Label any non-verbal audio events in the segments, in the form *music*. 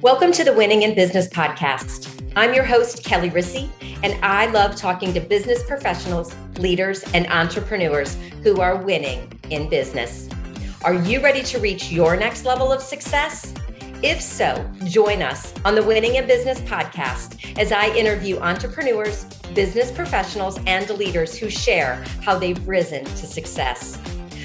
Welcome to the Winning in Business podcast. I'm your host, Kelli Risse, and I love talking to business professionals, leaders, and entrepreneurs who are winning in business. Are you ready to reach your next level of success? If so, join us on the Winning in Business podcast as I interview entrepreneurs, business professionals, and leaders who share how they've risen to success.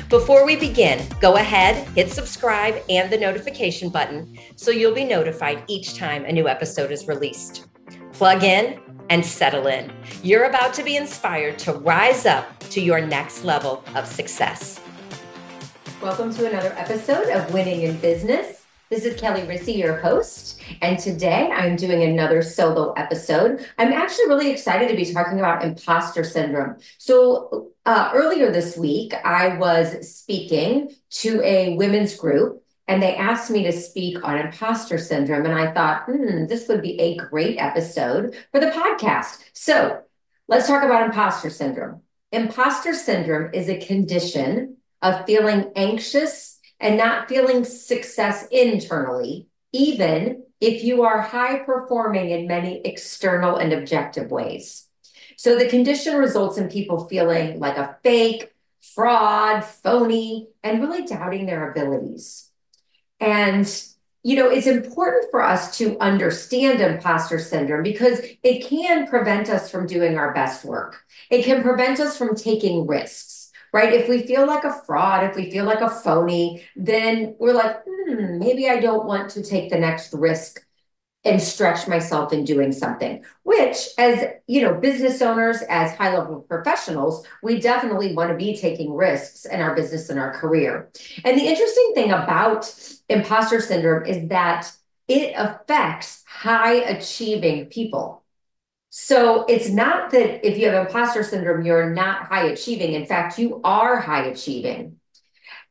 Before we begin, go ahead, hit subscribe and the notification button so you'll be notified each time a new episode is released. Plug in and settle in. You're about to be inspired to rise up to your next level of success. Welcome to another episode of Winning in Business. This is Kelli Risse, your host, and today I'm doing another solo episode. I'm actually really excited to be talking about imposter syndrome. So, uh, earlier this week, I was speaking to a women's group, and they asked me to speak on imposter syndrome. And I thought, hmm, this would be a great episode for the podcast. So, let's talk about imposter syndrome. Imposter syndrome is a condition of feeling anxious and not feeling success internally, even if you are high performing in many external and objective ways. So the condition results in people feeling like a fake, fraud, phony, and really doubting their abilities. And you know, it's important for us to understand imposter syndrome because it can prevent us from doing our best work. It can prevent us from taking risks right? If we feel like a fraud, if we feel like a phony, then we're like, hmm, maybe I don't want to take the next risk and stretch myself in doing something which as you know business owners as high level professionals we definitely want to be taking risks in our business and our career and the interesting thing about imposter syndrome is that it affects high achieving people so it's not that if you have imposter syndrome, you're not high achieving. In fact, you are high achieving.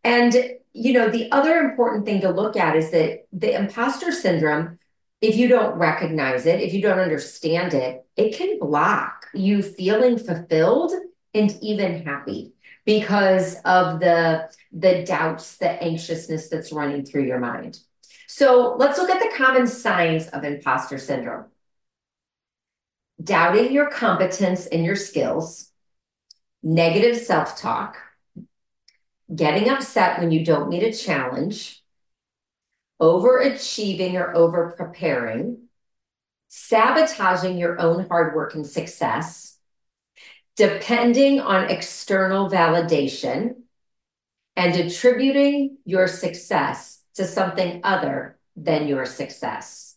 And, you know, the other important thing to look at is that the imposter syndrome, if you don't recognize it, if you don't understand it, it can block you feeling fulfilled and even happy because of the the doubts the anxiousness that's running through your mind so let's look at the common signs of imposter syndrome doubting your competence and your skills, negative self talk, getting upset when you don't meet a challenge, overachieving or over preparing, sabotaging your own hard work and success, depending on external validation, and attributing your success to something other than your success.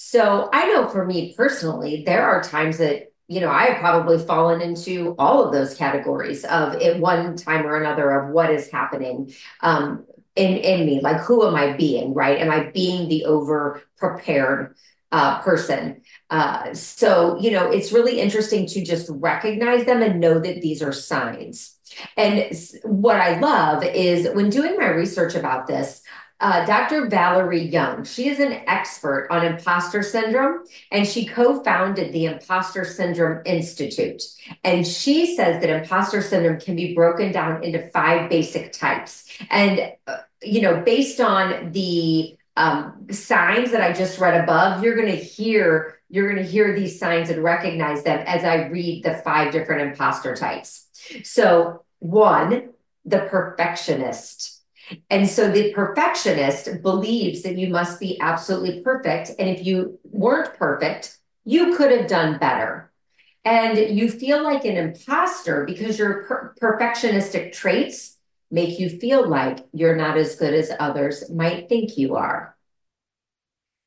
So I know for me personally, there are times that, you know, I have probably fallen into all of those categories of at one time or another of what is happening um, in, in me. Like, who am I being, right? Am I being the over prepared uh, person? Uh, so, you know, it's really interesting to just recognize them and know that these are signs. And what I love is when doing my research about this, uh, Dr. Valerie Young. She is an expert on imposter syndrome and she co founded the Imposter Syndrome Institute. And she says that imposter syndrome can be broken down into five basic types. And, uh, you know, based on the um, signs that I just read above, you're going to hear you're going to hear these signs and recognize them as I read the five different imposter types. So, one, the perfectionist and so the perfectionist believes that you must be absolutely perfect. And if you weren't perfect, you could have done better. And you feel like an imposter because your per- perfectionistic traits make you feel like you're not as good as others might think you are.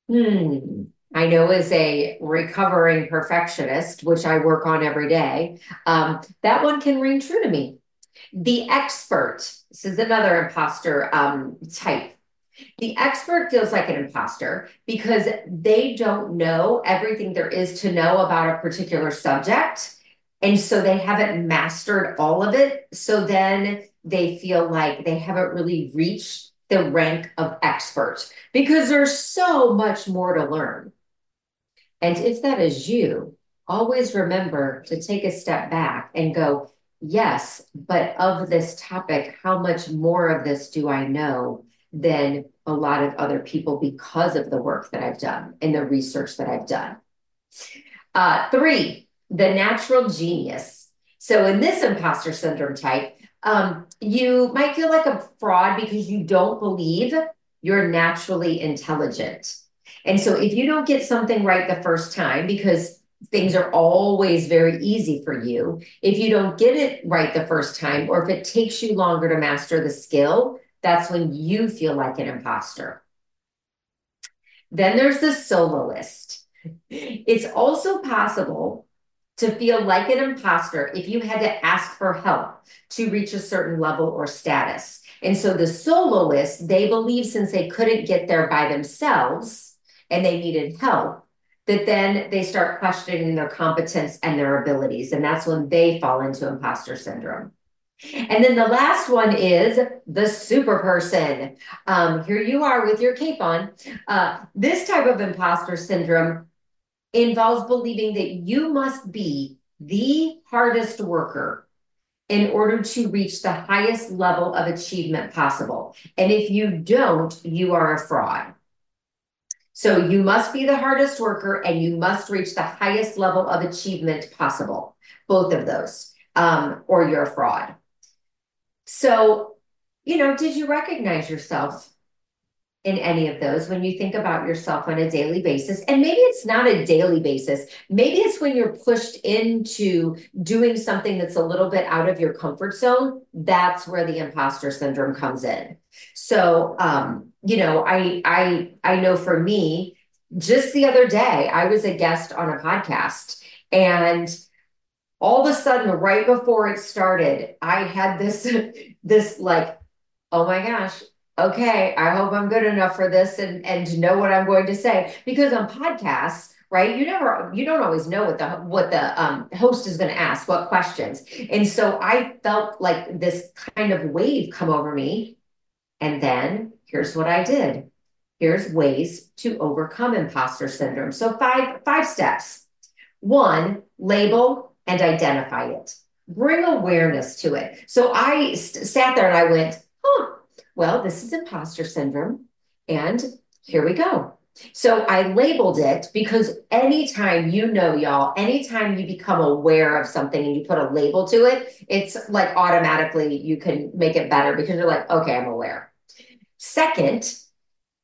Hmm. I know as a recovering perfectionist, which I work on every day, um, that one can ring true to me. The expert, this is another imposter um, type. The expert feels like an imposter because they don't know everything there is to know about a particular subject. And so they haven't mastered all of it. So then they feel like they haven't really reached the rank of expert because there's so much more to learn. And if that is you, always remember to take a step back and go, Yes, but of this topic, how much more of this do I know than a lot of other people because of the work that I've done and the research that I've done? Uh, three, the natural genius. So in this imposter syndrome type, um, you might feel like a fraud because you don't believe you're naturally intelligent. And so if you don't get something right the first time, because things are always very easy for you, if you don't get it right the first time, or if it takes you longer to master the skill, that's when you feel like an imposter. Then there's the soloist. It's also possible to feel like an imposter if you had to ask for help to reach a certain level or status. And so the soloists, they believe since they couldn't get there by themselves and they needed help, that then they start questioning their competence and their abilities. And that's when they fall into imposter syndrome. And then the last one is the super person. Um, here you are with your cape on. Uh, this type of imposter syndrome involves believing that you must be the hardest worker in order to reach the highest level of achievement possible. And if you don't, you are a fraud. So you must be the hardest worker and you must reach the highest level of achievement possible, both of those, um, or you're a fraud. So, you know, did you recognize yourself in any of those when you think about yourself on a daily basis. And maybe it's not a daily basis. Maybe it's when you're pushed into doing something that's a little bit out of your comfort zone. That's where the imposter syndrome comes in. So, um, you know, I, I, I know for me, just the other day, I was a guest on a podcast and all of a sudden, right before it started, I had this, *laughs* this like, oh my gosh, okay, I hope I'm good enough for this and and know what I'm going to say. Because on podcasts, right, you never you don't always know what the what the um, host is going to ask, what questions. And so I felt like this kind of wave come over me. And then here's what I did. Here's ways to overcome imposter syndrome. So five five steps. One, label and identify it. Bring awareness to it. So I st- sat there and I went, huh, well, this is imposter syndrome. And here we go. So I labeled it because anytime you know, y'all, anytime you become aware of something and you put a label to it, it's like automatically you can make it better because you're like, okay, I'm aware. Second,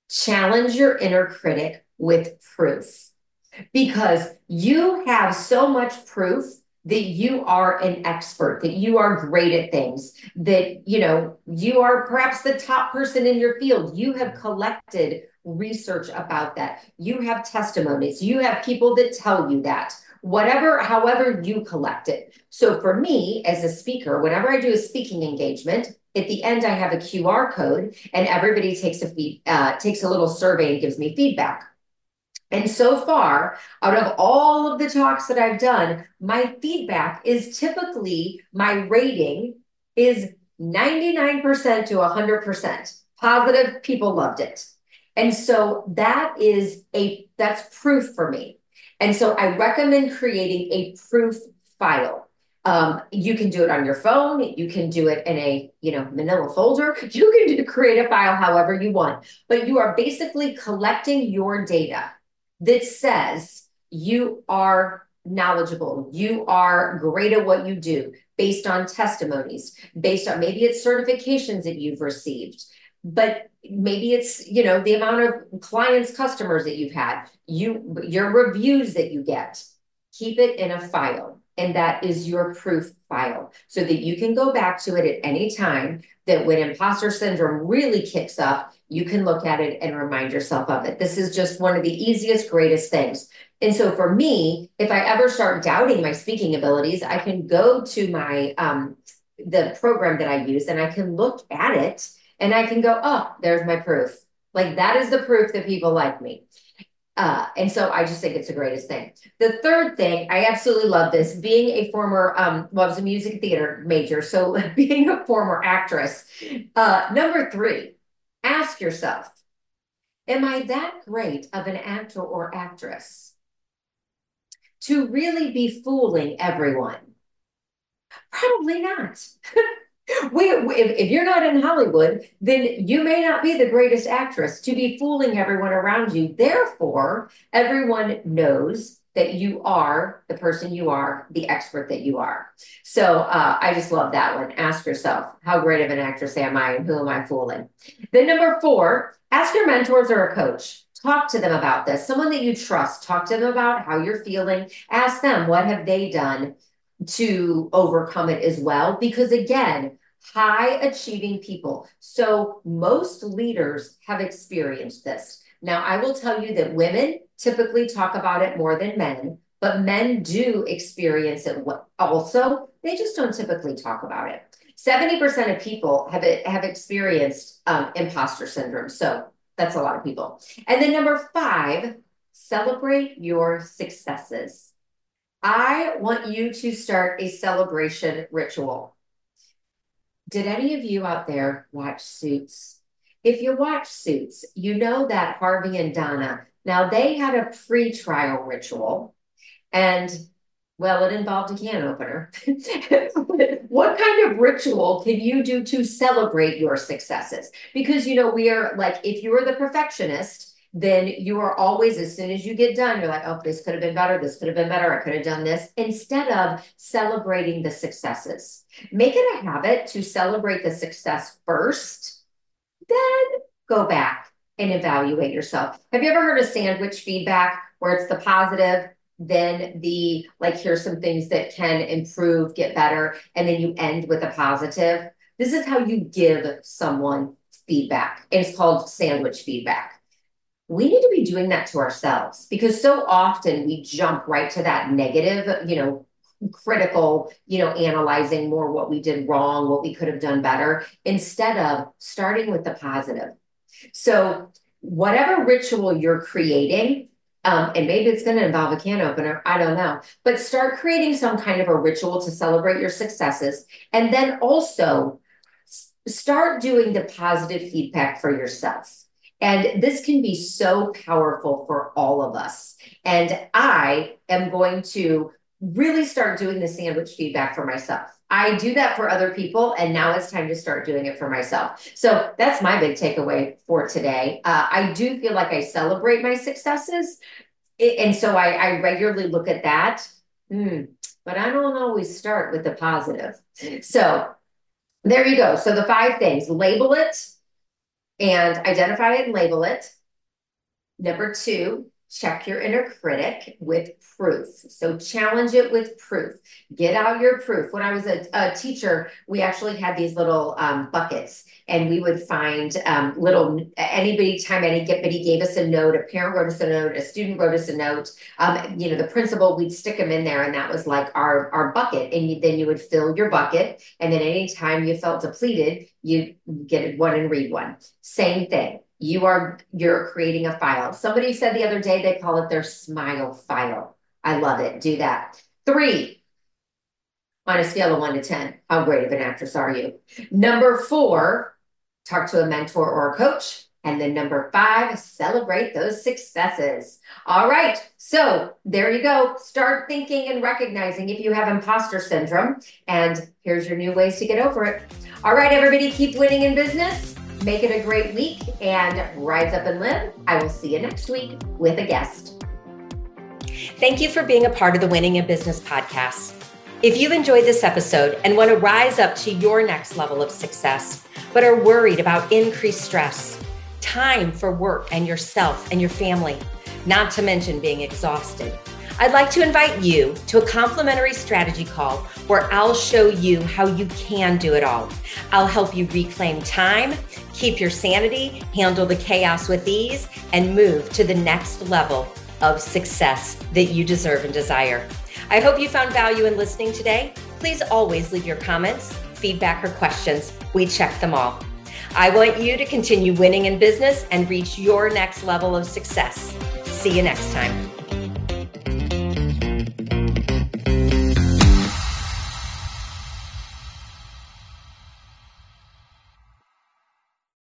challenge your inner critic with proof because you have so much proof that you are an expert, that you are great at things, that you know, you are perhaps the top person in your field. You have collected research about that. You have testimonies. You have people that tell you that. Whatever, however you collect it. So for me as a speaker, whenever I do a speaking engagement, at the end I have a QR code, and everybody takes a feed, uh, takes a little survey and gives me feedback. And so far, out of all of the talks that I've done, my feedback is typically my rating is 99% to 100% positive. People loved it. And so that is a, that's proof for me. And so I recommend creating a proof file. Um, you can do it on your phone. You can do it in a, you know, manila folder. *laughs* You can do, create a file however you want, but you are basically collecting your data that says you are knowledgeable, you are great at what you do based on testimonies, based on maybe it's certifications that you've received, but maybe it's you know the amount of clients customers that you've had you your reviews that you get keep it in a file and that is your proof file so that you can go back to it at any time that when imposter syndrome really kicks up you can look at it and remind yourself of it. This is just one of the easiest, greatest things. And so for me, if I ever start doubting my speaking abilities, I can go to my um, the program that I use and I can look at it and I can go, oh, there's my proof. Like that is the proof that people like me. Uh, and so I just think it's the greatest thing. The third thing, I absolutely love this. Being a former, um, well, I was a music theater major, so *laughs* being a former actress. Uh, number three, Ask yourself, am I that great of an actor or actress to really be fooling everyone? Probably not. *laughs* we, if, if you're not in Hollywood, then you may not be the greatest actress to be fooling everyone around you. Therefore, everyone knows that you are the person you are, the expert that you are. So uh, I just love that one. Ask yourself, how great of an actress am I and who am I fooling? Then number four, ask your mentors or a coach. Talk to them about this. Someone that you trust. Talk to them about how you're feeling. Ask them what have they done to overcome it as well. Because again, high achieving people. So most leaders have experienced this. Now, I will tell you that women typically talk about it more than men, but men do experience it also. They just don't typically talk about it. 70% of people have, have experienced um, imposter syndrome. So that's a lot of people. And then number five, celebrate your successes. I want you to start a celebration ritual. Did any of you out there watch Suits? If you watch Suits, you know that Harvey and Donna, now they had a pre-trial ritual and well, it involved a can opener. *laughs* what kind of ritual can you do to celebrate your successes? Because, you know, we are like, if you are the perfectionist, then you are always, as soon as you get done, you're like, oh, this could have been better. This could have been better. I could have done this. Instead of celebrating the successes, make it a habit to celebrate the success first, then go back and evaluate yourself. Have you ever heard of sandwich feedback where it's the positive, then the like, here's some things that can improve, get better, and then you end with a positive? This is how you give someone feedback. It's called sandwich feedback we need to be doing that to ourselves because so often we jump right to that negative, you know, critical, you know, analyzing more what we did wrong, what we could have done better, instead of starting with the positive. So, whatever ritual you're creating, um, and maybe it's going to involve a can opener, I don't know, but start creating some kind of a ritual to celebrate your successes. And then also start doing the positive feedback for yourself. And this can be so powerful for all of us. And I am going to really start doing the sandwich feedback for myself. I do that for other people, and now it's time to start doing it for myself. So that's my big takeaway for today. Uh, I do feel like I celebrate my successes. And so I, I regularly look at that. Hmm, but I don't always start with the positive. So there you go. So the five things label it, and identify and label it. Number two, check your inner critic with proof. So challenge it with proof. Get out your proof. When I was a, a teacher, we actually had these little um, buckets and we would find um, little, anybody time anybody gave us a note, a parent wrote us a note, a student wrote us a note, um, you know, the principal, we'd stick them in there and that was like our, our bucket. And you, then you would fill your bucket. And then anytime you felt depleted, you get one and read one. Same thing you are you're creating a file. Somebody said the other day they call it their smile file. I love it. Do that. Three, on a scale of one to 10, how great of an actress are you? Number four, talk to a mentor or a coach. And then number five, celebrate those successes. All right. So there you go. Start thinking and recognizing if you have imposter syndrome. And here's your new ways to get over it. All right, everybody, keep winning in business. Make it a great week and rise up and live. I will see you next week with a guest. Thank you for being a part of the Winning in Business podcast. If you've enjoyed this episode and want to rise up to your next level of success, but are worried about increased stress, time for work and yourself and your family, not to mention being exhausted, I'd like to invite you to a complimentary strategy call where I'll show you how you can do it all. I'll help you reclaim time, keep your sanity, handle the chaos with ease, and move to the next level of success that you deserve and desire. I hope you found value in listening today. Please always leave your comments, feedback, or questions. We check them all. I want you to continue winning in business and reach your next level of success. See you next time.